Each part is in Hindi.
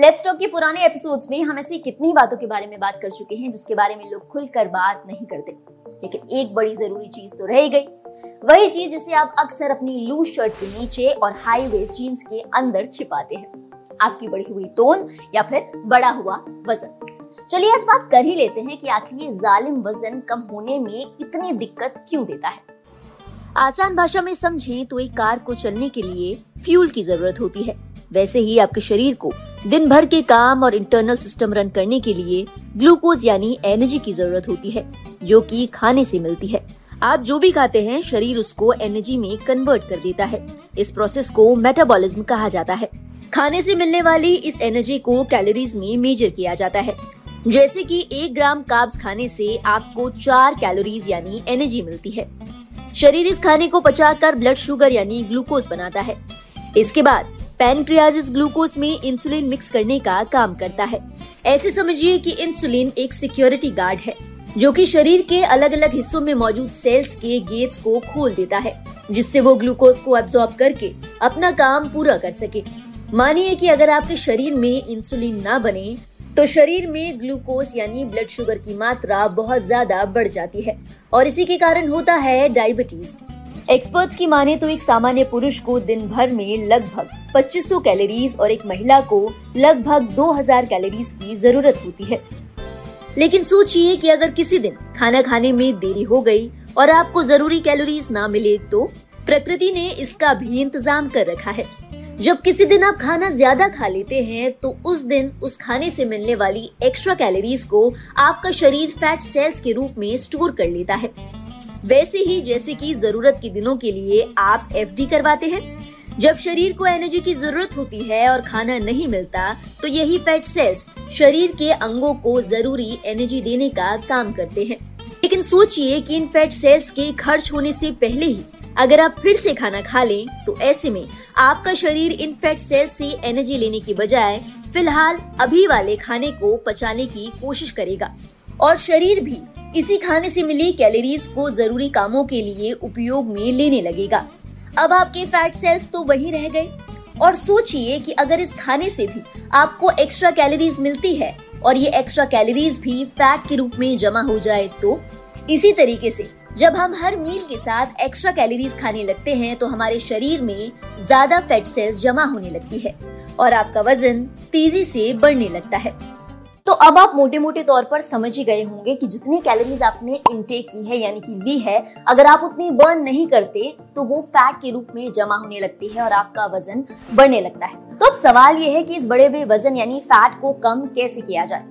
लेट्स टॉक के पुराने एपिसोड्स में हम ऐसी कितनी बातों के बारे में बात कर चुके हैं, जिसके बारे में लोग खुलकर बात नहीं करते। लेकिन एक बड़ी ज़रूरी चीज़ तो रह गई। वही चीज़ जिसे आप अक्सर अपनी लूज शर्ट के नीचे और हाई वेस्ट जीन्स के अंदर छिपाते हैं। आपकी बढ़ी हुई तोन या फिर बड़ा हुआ वज़न। चलिए आज बात कर ही लेते हैं कि आखिर ये जालिम वज़न कम होने में इतनी दिक्कत क्यों देता है। आसान भाषा में समझें तो एक कार को चलने के लिए फ्यूल की ज़रूरत होती है। वैसे ही आपके शरीर को दिन भर के काम और इंटरनल सिस्टम रन करने के लिए ग्लूकोज यानी एनर्जी की ज़रूरत होती है, जो कि खाने से मिलती है। आप जो भी खाते हैं, शरीर उसको एनर्जी में कन्वर्ट कर देता है। इस प्रोसेस को मेटाबॉलिज्म कहा जाता है। खाने से मिलने वाली इस एनर्जी को कैलोरीज में मेजर किया जाता है। जैसे कि एक ग्राम काब्स खाने से आपको चार कैलोरीज यानी एनर्जी मिलती है। शरीर इस खाने को पचाकर ब्लड शुगर यानी ग्लूकोज बनाता है। इसके बाद पैनक्रियाज इस ग्लूकोज में इंसुलिन मिक्स करने का काम करता है। ऐसे समझिए कि इंसुलिन एक सिक्योरिटी गार्ड है, जो कि शरीर के अलग अलग हिस्सों में मौजूद सेल्स के गेट्स को खोल देता है, जिससे वो ग्लूकोज को एब्जॉर्ब करके अपना काम पूरा कर सके। मानिए कि अगर आपके शरीर में इंसुलिन ना बने तो शरीर में ग्लूकोज यानी ब्लड शुगर की मात्रा बहुत ज़्यादा बढ़ जाती है, और इसी के कारण होता है डायबिटीज़ एक्सपर्ट्स की माने तो एक सामान्य पुरुष को दिन भर में लगभग 2500 कैलोरीज और एक महिला को लगभग 2000 कैलोरीज की ज़रूरत होती है। लेकिन सोचिए कि अगर किसी दिन खाना खाने में देरी हो गई और आपको ज़रूरी कैलोरीज ना मिले तो प्रकृति ने इसका भी इंतज़ाम कर रखा है। जब किसी दिन आप खाना ज़्यादा खा लेते हैं तो उस दिन उस खाने से मिलने वाली एक्स्ट्रा कैलोरीज को आपका शरीर फैट सेल्स के रूप में स्टोर कर लेता है। वैसे ही जैसे कि ज़रूरत के दिनों के लिए आप एफडी करवाते हैं। जब शरीर को एनर्जी की ज़रूरत होती है और खाना नहीं मिलता तो यही फैट सेल्स शरीर के अंगों को ज़रूरी एनर्जी देने का काम करते हैं। लेकिन सोचिए कि इन फैट सेल्स के खर्च होने से पहले ही अगर आप फिर से खाना खा लें तो ऐसे में आपका शरीर इन फैट सेल्स से एनर्जी लेने की बजाय फ़िलहाल अभी वाले खाने को पचाने की कोशिश करेगा। और शरीर भी इसी खाने से मिली कैलोरीज को ज़रूरी कामों के लिए उपयोग में लेने लगेगा। अब आपके फैट सेल्स तो वही रह गए। और सोचिए कि अगर इस खाने से भी आपको एक्स्ट्रा कैलोरीज मिलती है और ये एक्स्ट्रा कैलोरीज भी फैट के रूप में जमा हो जाए तो? इसी तरीके से जब हम हर मील के साथ एक्स्ट्रा कैलोरीज खाने लगते हैं तो हमारे शरीर में ज़्यादा फैट सेल्स जमा होने लगती है और आपका वज़न तेज़ी से बढ़ने लगता है। तो अब आप मोटे मोटे तौर पर समझ ही गए होंगे कि जितनी कैलोरीज आपने इनटेक की है, यानी कि ली है, अगर आप उतनी बर्न नहीं करते तो वो फैट के रूप में जमा होने लगती है और आपका वज़न बढ़ने लगता है। तो अब सवाल ये है कि इस बड़े हुए वज़न, यानी फैट को कम कैसे किया जाए?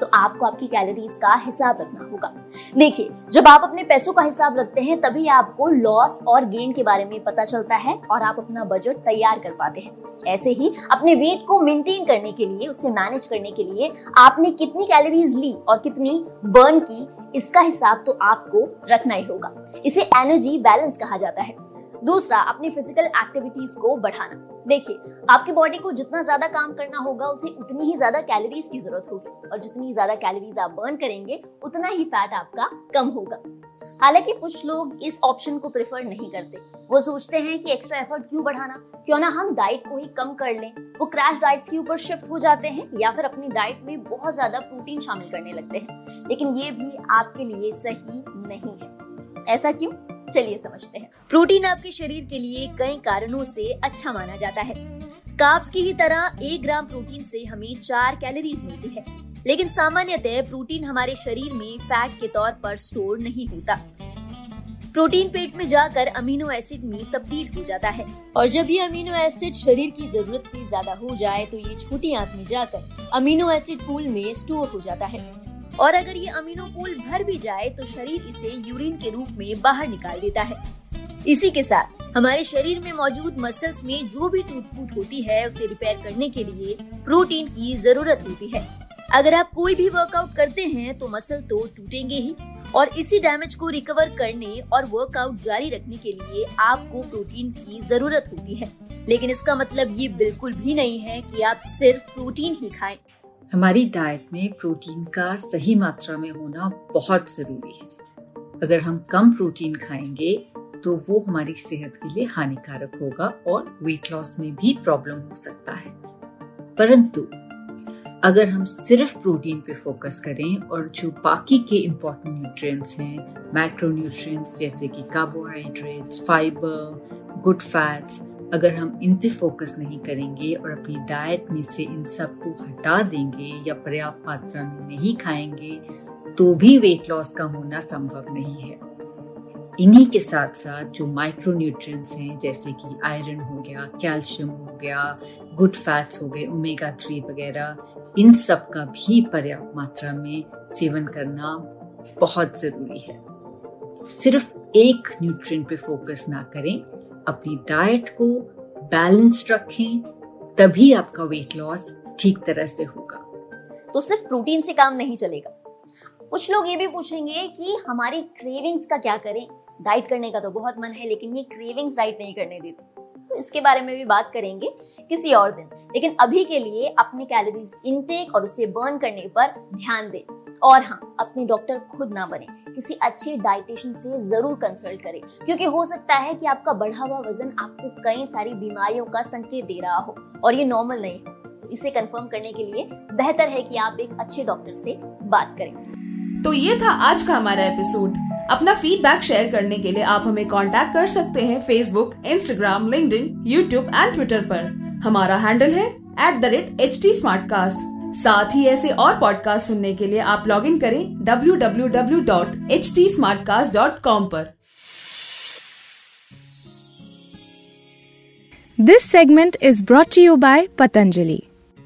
तो आपको आपकी कैलोरीज का हिसाब रखना होगा। देखिए, जब आप अपने पैसों का हिसाब रखते हैं, तभी आपको लॉस और गेन के बारे में पता चलता है और आप अपना बजट तैयार कर पाते हैं। ऐसे ही अपने वेट को मेंटेन करने के लिए, उसे मैनेज करने के लिए आपने कितनी कैलोरीज ली और कितनी बर्न की, इसका हिसाब तो आपको रखना ही होगा। इसे एनर्जी बैलेंस कहा जाता है। दूसरा, अपनी फ़िज़िकल एक्टिविटीज़ को बढ़ाना। देखिए, आपकी बॉडी को जितना ज़्यादा काम करना होगा, उसे उतनी ही ज़्यादा कैलोरीज की ज़रूरत होगी। और जितनी ज़्यादा कैलोरीज आप बर्न करेंगे, उतना ही फैट आपका कम होगा। हालाँकि कुछ लोग इस ऑप्शन को प्रेफर नहीं करते। वो सोचते हैं कि एक्स्ट्रा एफर्ट क्यों बढ़ाना? क्यों ना हम डाइट को ही कम कर लें? वो क्रैश डाइट्स के ऊपर शिफ्ट हो जाते हैं या फिर अपनी डाइट में बहुत ज़्यादा प्रोटीन शामिल करने लगते हैं। लेकिन ये भी आपके लिए सही नहीं है। ऐसा क्यों? चलिए समझते हैं। प्रोटीन आपके शरीर के लिए कई कारणों से अच्छा माना जाता है। कार्ब्स की ही तरह एक ग्राम प्रोटीन से हमें चार कैलोरीज मिलती है। लेकिन सामान्यतः प्रोटीन हमारे शरीर में फैट के तौर पर स्टोर नहीं होता। प्रोटीन पेट में जाकर अमीनो एसिड में तब्दील हो जाता है। और जब ये अमीनो एसिड शरीर की ज़रूरत से ज़्यादा हो जाए तो ये छोटी आंत में जाकर अमीनो एसिड पूल में स्टोर हो जाता है। और अगर ये अमीनो पूल भर भी जाए तो शरीर इसे यूरिन के रूप में बाहर निकाल देता है। इसी के साथ, हमारे शरीर में मौजूद मसल्स में जो भी टूट फूट होती है, उसे रिपेयर करने के लिए प्रोटीन की ज़रूरत होती है। अगर आप कोई भी वर्कआउट करते हैं तो मसल तो टूटेंगे ही। और इसी डैमेज को रिकवर करने और वर्कआउट जारी रखने के लिए आपको प्रोटीन की ज़रूरत होती है। लेकिन इसका मतलब ये बिल्कुल भी नहीं है कि आप सिर्फ़ प्रोटीन ही खाएँ। हमारी डाइट में प्रोटीन का सही मात्रा में होना बहुत ज़रूरी है। अगर हम कम प्रोटीन खाएँगे तो वो हमारी सेहत के लिए हानिकारक होगा और वेट लॉस में भी प्रॉब्लम हो सकता है। परंतु, अगर हम सिर्फ़ प्रोटीन पे फोकस करें और जो बाकी के इम्पोर्टेंट न्यूट्रिएंट्स हैं मैक्रो न्यूट्रिएंट्स जैसे कि कार्बोहाइड्रेट्स फाइबर गुड फैट्स अगर हम इन पे फोकस नहीं करेंगे और अपनी डाइट में से इन सबको हटा देंगे या पर्याप्त मात्रा में नहीं खाएँगे तो भी वेट लॉस का होना संभव नहीं है। इन्हीं के साथ साथ जो माइक्रो न्यूट्रिएंट्स हैं, जैसे कि आयरन हो गया कैल्शियम हो गया गुड फैट्स हो गए ओमेगा थ्री वगैरह, इन सब का भी पर्याप्त मात्रा में सेवन करना बहुत ज़रूरी है। सिर्फ़ एक न्यूट्रिएंट पे फोकस ना करें अपनी डाइट को बैलेंस्ड रखें, तभी आपका वेट लॉस ठीक तरह से होगा। तो सिर्फ़ प्रोटीन से काम नहीं चलेगा। कुछ लोग ये भी पूछेंगे कि हमारी क्रेविंग्स का क्या करें? डाइट करने का तो बहुत मन है, लेकिन ये क्रेविंग्स डाइट नहीं करने देती। तो इसके बारे में भी बात करेंगे किसी और दिन। लेकिन अभी के लिए अपने कैलोरीज इनटेक और उसे बर्न करने पर ध्यान दें। और हाँ अपने डॉक्टर खुद ना बने। किसी अच्छे डाइटिशियन से ज़रूर कंसल्ट करें। क्योंकि हो सकता है कि आपका बढ़ा हुआ वज़न आपको कई सारी बीमारियों का संकेत दे रहा हो और ये नॉर्मल नहीं हो। तो इसे कंफर्म करने के लिए बेहतर है कि आप एक अच्छे डॉक्टर से बात करें। तो ये था आज का हमारा एपिसोड अपना फीडबैक शेयर करने के लिए आप हमें कांटेक्ट कर सकते हैं Facebook Instagram link YouTube and Twitter पर। हमारा हैंडल है at the rate H T साथ ही ऐसे और पॉडकास्ट सुनने के लिए आप लॉग इन करें W W W dot H T smart cast www.htsmartcast.com पर। This segment is brought you by Patanjali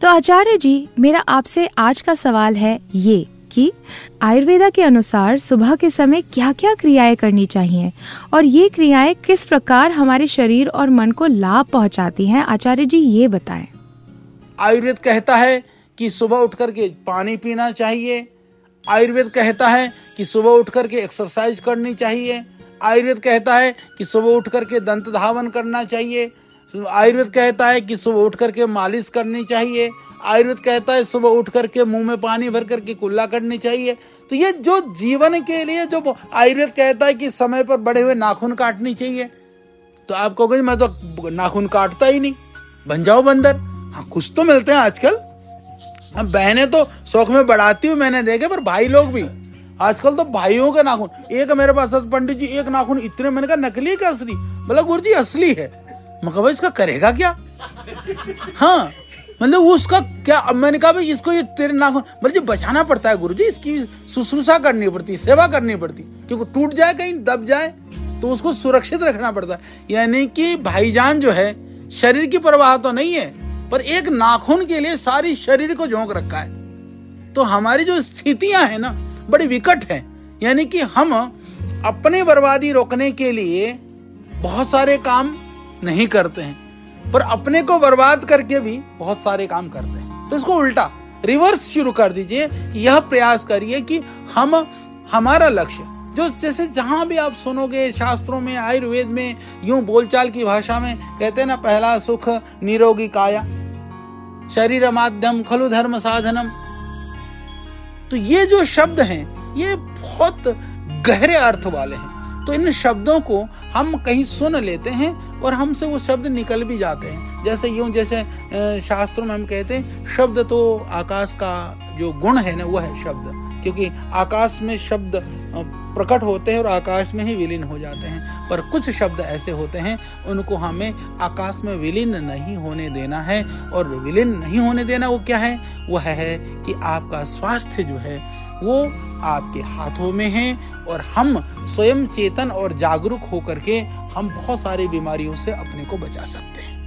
तो आचार्य जी मेरा आपसे आज का सवाल है ये कि आयुर्वेदा के अनुसार सुबह के समय क्या क्या क्रियाएँ करनी चाहिए और ये क्रियाएँ किस प्रकार हमारे शरीर और मन को लाभ पहुंचाती हैं? आचार्य जी ये बताएँ। आयुर्वेद कहता है कि सुबह उठ करके पानी पीना चाहिए। आयुर्वेद कहता है कि सुबह उठ करके एक्सरसाइज करनी चाहिए। आयुर्वेद कहता है कि सुबह उठ करके दंत धावन करना चाहिए। आयुर्वेद कहता है कि सुबह उठ करके मालिश करनी चाहिए। आयुर्वेद कहता है सुबह उठ करके मुँह में पानी भर करके कुल्ला करनी चाहिए। तो ये जो जीवन के लिए जो आयुर्वेद कहता है कि समय पर बड़े हुए नाखून काटनी चाहिए। तो आप कहोगे, मैं तो नाखून काटता ही नहीं। बन जाओ बंदर। हाँ कुछ तो मिलते हैं आजकल। अब बहनें तो शौक में बढ़ाती हूँ मैंने देखे, पर भाई लोग भी। आजकल तो भाइयों के नाखून। एक मेरे पास था पंडित जी, एक नाखून इतने। मैंने कहा, नकली क्या असली? बोला गुरु जी असली है। मैं कहा इसका करेगा क्या? हाँ। मतलब उसका क्या? अब मैंने कहा, भाई, इसको ये तेरे नाखून मतलब जी, बचाना पड़ता है गुरु जी इसकी शुश्रूषा करनी पड़ती, सेवा करनी पड़ती। क्योंकि टूट जाए कहीं, दब जाए तो उसको सुरक्षित रखना पड़ता है। यानी कि भाईजान जो है, शरीर की परवाह तो नहीं है पर एक नाखून के लिए सारी शरीर को झोंक रखा है। तो हमारी जो स्थितियाँ है ना, बड़ी विकट है। यानी कि हम अपने बर्बादी रोकने के लिए बहुत सारे काम नहीं करते हैं, पर अपने को बर्बाद करके भी बहुत सारे काम करते हैं। तो इसको उल्टा, रिवर्स शुरू कर दीजिए कि यह प्रयास करिए कि हम, हमारा लक्ष्य, जो जैसे जहाँ भी आप सुनोगे शास्त्रों में, आयुर्वेद में, यूँ बोलचाल की भाषा में, कहते हैं ना, पहला सुख, निरोगी काया। शरीर माध्यम खलु धर्म साधनम। तो ये जो शब्द हैं, ये बहुत गहरे अर्थ वाले हैं। तो इन शब्दों को हम कहीं सुन लेते हैं और हमसे वो शब्द निकल भी जाते हैं। जैसे यूँ, जैसे शास्त्रों में हम कहते हैं, शब्द तो आकाश का जो गुण है ना वो है शब्द। क्योंकि आकाश में शब्द प्रकट होते हैं और आकाश में ही विलीन हो जाते हैं। पर कुछ शब्द ऐसे होते हैं, उनको हमें आकाश में विलीन नहीं होने देना है। और विलीन नहीं होने देना वो क्या है? वह है कि आपका स्वास्थ्य जो है, वो आपके हाथों में है और हम स्वयं चेतन और जागरूक होकर के हम बहुत सारी बीमारियों से अपने को बचा सकते हैं।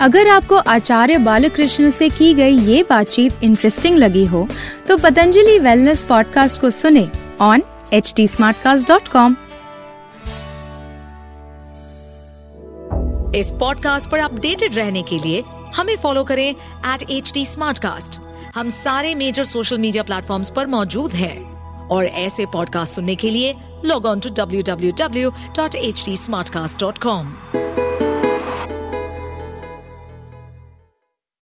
अगर आपको आचार्य बालकृष्ण से की गई ये बातचीत इंटरेस्टिंग लगी हो तो पतंजलि वेलनेस पॉडकास्ट को सुने ऑन एच टी इस पॉडकास्ट पर अपडेटेड रहने के लिए हमें फॉलो करें एट एच टी हम सारे मेजर सोशल मीडिया प्लेटफॉर्म्स पर मौजूद हैं। और ऐसे पॉडकास्ट सुनने के लिए लॉग ऑन टू www.htsmartcast.com